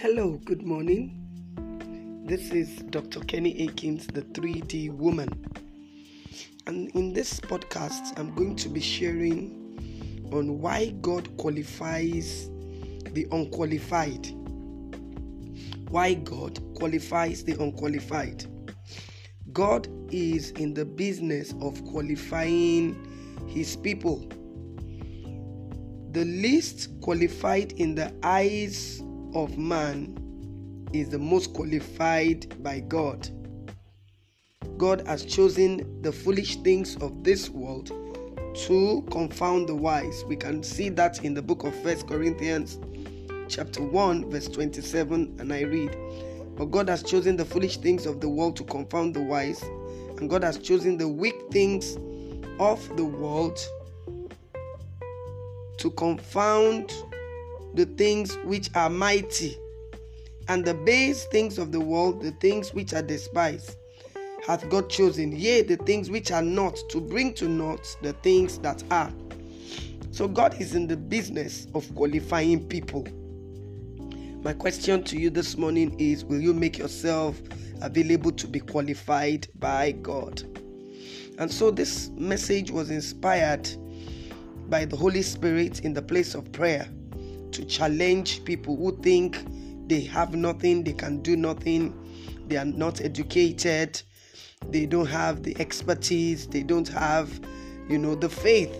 Hello, good morning. This is Dr. Kenny Akins, the 3D woman. And in this podcast, I'm going to be sharing on why God qualifies the unqualified. Why God qualifies the unqualified. God is in the business of qualifying his people. The least qualified in the eyes of man is the most qualified by God. God has chosen the foolish things of this world to confound the wise. We can see that in the book of First Corinthians chapter 1 verse 27 and I read, "But God has chosen the foolish things of the world to confound the wise, and God has chosen the weak things of the world to confound the things which are mighty, and the base things of the world, the things which are despised, hath God chosen, yea, the things which are not, to bring to naught the things that are. So God is in the business of qualifying people. My question to you this morning is Will you make yourself available to be qualified by God? And so this message was inspired by the Holy Spirit in the place of prayer to challenge people who think they have nothing, they can do nothing, they are not educated, they don't have the expertise, they don't have, you know, the faith.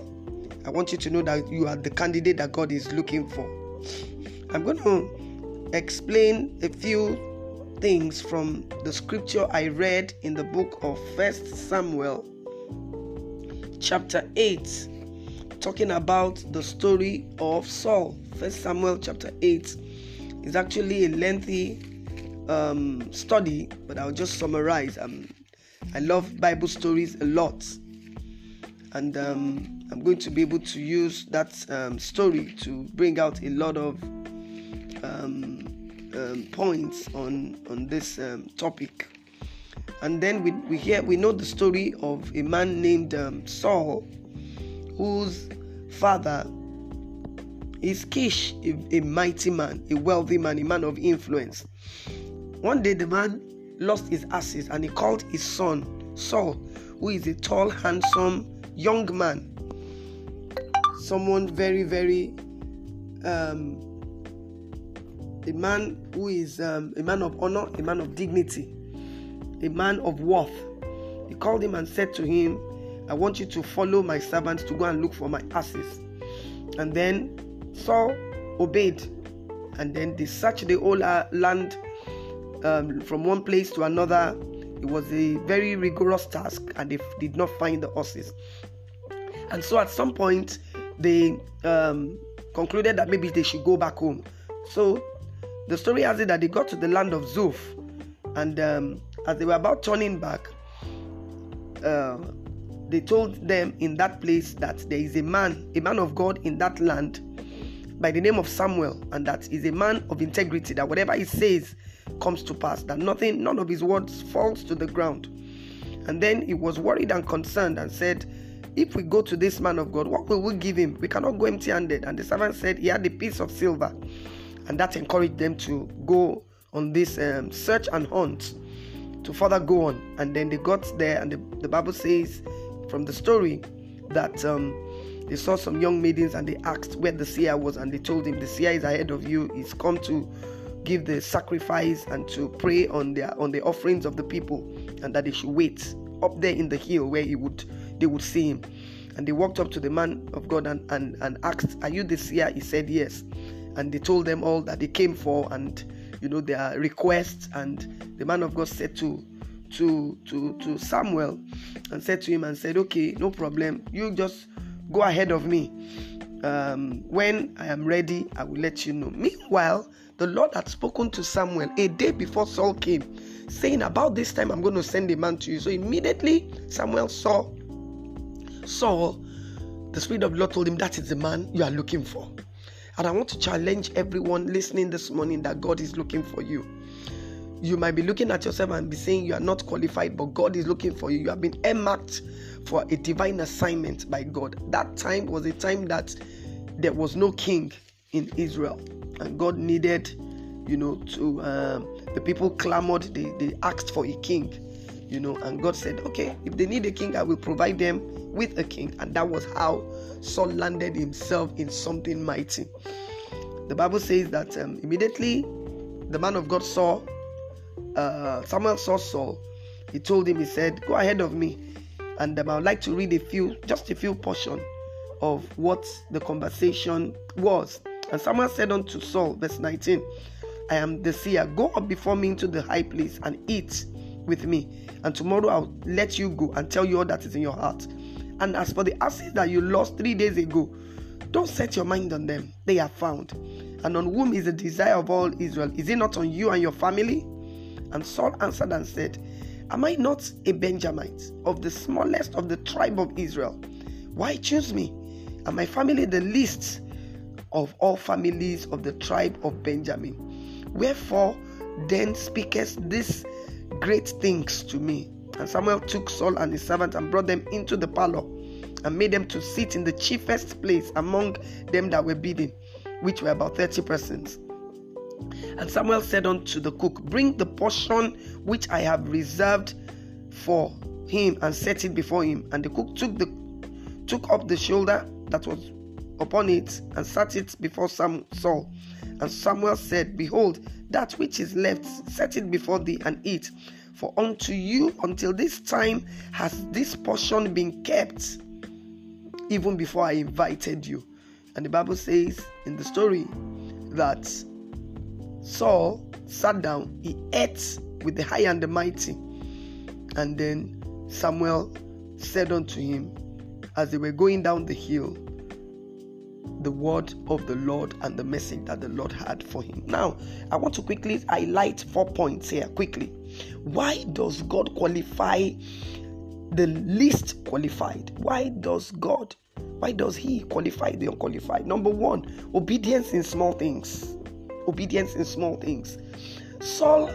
I want you to know that you are the candidate that God is looking for. I'm going to explain a few things from the scripture I read in the book of First Samuel chapter 8 talking about the story of Saul. First Samuel chapter 8 is actually a lengthy um, study, but I'll just summarize. Um, I love Bible stories a lot, and um, I'm going to be able to use that um, story to bring out a lot of um, um, points on on this topic. And then we, we hear we know the story of a man named Saul whose father is Kish, a, a, mighty man, a wealthy man, a man of influence. One day the man lost his asses and he called his son Saul, who is a tall, handsome young man. Someone very, very, um, a man who is um, a man of honor, a man of dignity, a man of worth. He called him and said to him, I want you to follow my servants to go and look for my asses. And then Saul obeyed. And then they searched the whole land um, from one place to another. It was a very rigorous task, and they did not find the horses. And so at some point, they um, concluded that maybe they should go back home. So the story has it that they got to the land of Zuph, and um, as they were about turning back, uh, they told them in that place that there is a man, a man of God in that land by the name of Samuel, and that is a man of integrity, that whatever he says comes to pass, that nothing, none of his words falls to the ground. And then he was worried and concerned and said, If we go to this man of God, what will we give him? We cannot go empty handed. And the servant said he had a piece of silver. And that encouraged them to go on this um, search and hunt to further go on. And then they got there, and the, the Bible says from the story that um, they saw some young maidens and they asked where the seer was, and they told him the seer is ahead of you. He's come to give the sacrifice and to pray on their on the offerings of the people, and that they should wait up there in the hill where he would they would see him. And they walked up to the man of God and, and, and asked, Are you the seer? He said, Yes. And they told them all that they came for and you know their requests. And the man of God said to to to to Samuel and said to him and said, "Okay, no problem. You just go ahead of me. Um, when I am ready, I will let you know." Meanwhile, the Lord had spoken to Samuel a day before Saul came, saying, "About this time, I'm going to send a man to you." So immediately Samuel saw Saul. The Spirit of the Lord told him, "That is the man you are looking for." And I want to challenge everyone listening this morning that God is looking for you you might be looking at yourself and be saying you are not qualified, but God is looking for you. You have been earmarked for a divine assignment by God. That time was a time that there was no king in Israel, and God needed you know, to um, the people clamored, they, they asked for a king, you know, and God said, okay, if they need a king, I will provide them with a king. And that was how Saul landed himself in something mighty. The Bible says that um, immediately the man of God saw uh, Samuel saw Saul. He told him, he said, Go ahead of me. And um, I would like to read a few, just a few portion of what the conversation was. And Samuel said unto Saul, verse 19, I am the seer. Go up before me into the high place and eat with me. And tomorrow I'll let you go and tell you all that is in your heart. And as for the asses that you lost three days ago, don't set your mind on them. They are found. And on whom is the desire of all Israel? Is it not on you and your family? And Saul answered and said, Am I not a Benjamite of the smallest of the tribe of Israel? Why choose me? And my family the least of all families of the tribe of Benjamin. Wherefore then speakest these great things to me? And Samuel took Saul and his servant and brought them into the parlor and made them to sit in the chiefest place among them that were bidding, which were about 30 persons. And Samuel said unto the cook, Bring the portion which I have reserved for him and set it before him. And the cook took the took up the shoulder that was upon it and sat it before Saul. And Samuel said, Behold, that which is left, set it before thee and eat. For unto you until this time has this portion been kept, even before I invited you. And the Bible says in the story that Saul sat down, he ate with the high and the mighty. And then Samuel said unto him, as they were going down the hill, the word of the Lord and the message that the Lord had for him. Now, I want to quickly highlight four points here quickly. Why does God qualify the least qualified? Why does God, why does He qualify the unqualified? Number one, obedience in small things obedience in small things. Saul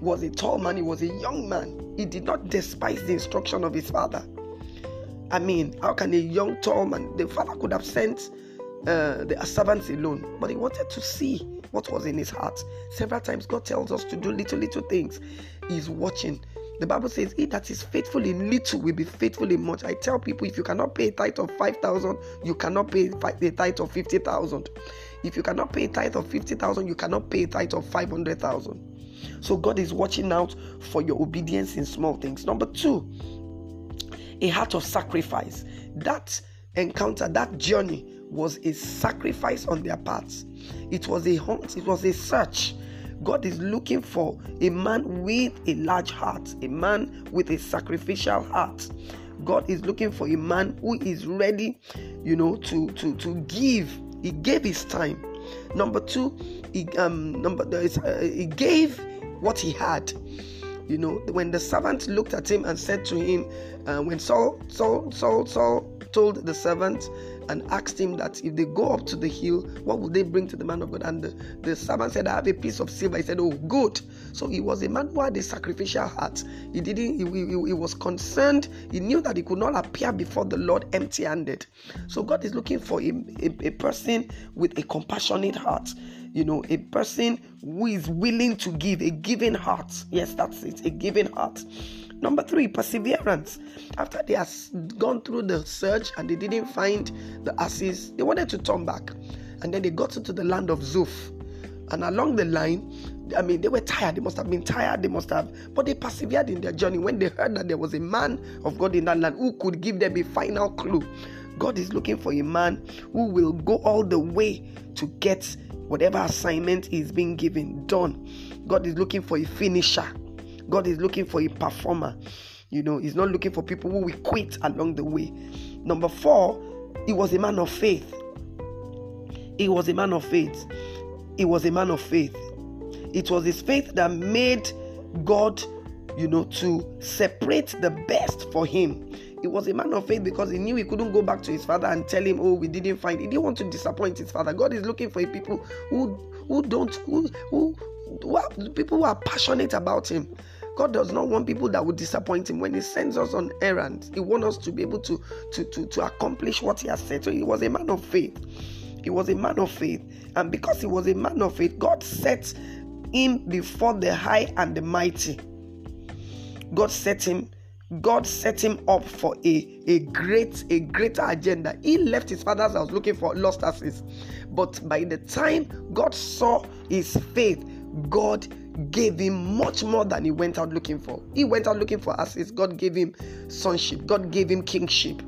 was a tall man, he was a young man. He did not despise the instruction of his father. I mean, how can a young, tall man, the father could have sent uh, the servants alone, but he wanted to see what was in his heart. Several times, God tells us to do little, little things. He's watching. The Bible says, He that is faithful in little will be faithful in much. I tell people, if you cannot pay a tithe of 5,000, you cannot pay a tithe of 50,000. If you cannot pay a tithe of 50,000, you cannot pay a tithe of 500,000. So God is watching out for your obedience in small things. Number two, a heart of sacrifice. That encounter, that journey was a sacrifice on their parts. It was a hunt, it was a search. God is looking for a man with a large heart, a man with a sacrificial heart. God is looking for a man who is ready, you know, to to to give he gave his time. Number two, he um number uh, he gave what he had. You know, when the servant looked at him and said to him, uh, when Saul, Saul, Saul, Saul told the servant and asked him that if they go up to the hill, what would they bring to the man of God? And the, the servant said, I have a piece of silver. He said, Oh, good. So he was a man who had a sacrificial heart. He didn't, he, he, he was concerned. He knew that he could not appear before the Lord empty handed. So God is looking for a, a, a person with a compassionate heart you know, a person who is willing to give, a giving heart. Yes, that's it, a giving heart. Number three, perseverance. After they had gone through the search and they didn't find the asses, they wanted to turn back. And then they got into the land of Zuph. And along the line, I mean, they were tired. They must have been tired. They must have, but they persevered in their journey when they heard that there was a man of God in that land who could give them a final clue. God is looking for a man who will go all the way to get whatever assignment is being given done. God is looking for a finisher. God is looking for a performer. You know, He's not looking for people who will quit along the way. Number four, he was a man of faith. He was a man of faith. He was a man of faith. It was his faith that made God, you know, to separate the best for him he was a man of faith because he knew he couldn't go back to his father and tell him, "Oh, we didn't find." He didn't want to disappoint his father. God is looking for people who who don't who who, who are, people who are passionate about Him. God does not want people that would disappoint him when he sends us on errands. He wants us to be able to, to, to, to accomplish what he has said. So he was a man of faith. He was a man of faith. And because he was a man of faith, God set him before the high and the mighty. God set him God set him up for a, a great a greater agenda. He left his father's house looking for lost asses. But by the time God saw his faith, God gave him much more than he went out looking for. He went out looking for asses. God gave him sonship. God gave him kingship.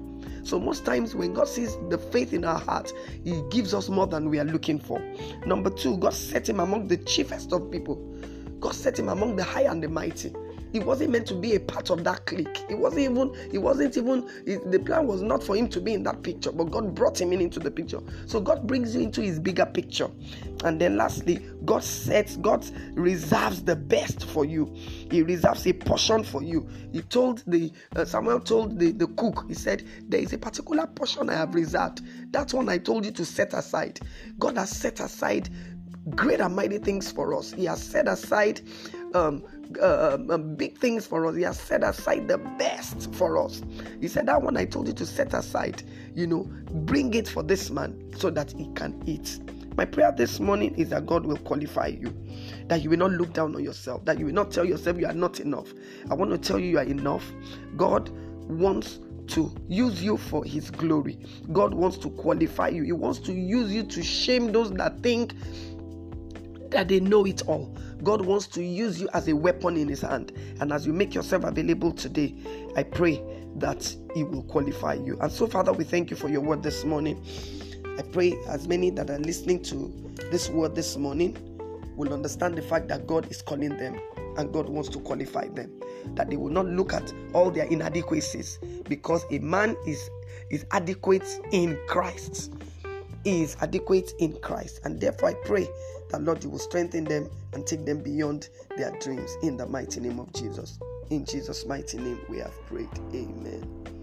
So most times when God sees the faith in our heart, He gives us more than we are looking for. Number two, God set him among the chiefest of people. God set him among the high and the mighty. He wasn't meant to be a part of that clique. It wasn't even. It wasn't even. It, the plan was not for him to be in that picture, but God brought him in into the picture. So God brings you into His bigger picture, and then lastly, God sets. God reserves the best for you. He reserves a portion for you. He told the uh, Samuel told the the cook. He said, "There is a particular portion I have reserved. That one I told you to set aside. God has set aside." Great and mighty things for us. He has set aside um, uh, um, big things for us. He has set aside the best for us. He said, That one I told you to set aside, you know, bring it for this man so that he can eat. My prayer this morning is that God will qualify you, that you will not look down on yourself, that you will not tell yourself you are not enough. I want to tell you you are enough. God wants to use you for his glory. God wants to qualify you. He wants to use you to shame those that think that they know it all. God wants to use you as a weapon in His hand. And as you make yourself available today, I pray that He will qualify you. And so, Father, we thank you for your word this morning. I pray as many that are listening to this word this morning will understand the fact that God is calling them and God wants to qualify them. That they will not look at all their inadequacies because a man is, is adequate in Christ. He is adequate in Christ. And therefore, I pray that Lord, you will strengthen them and take them beyond their dreams in the mighty name of Jesus. In Jesus' mighty name, we have prayed. Amen.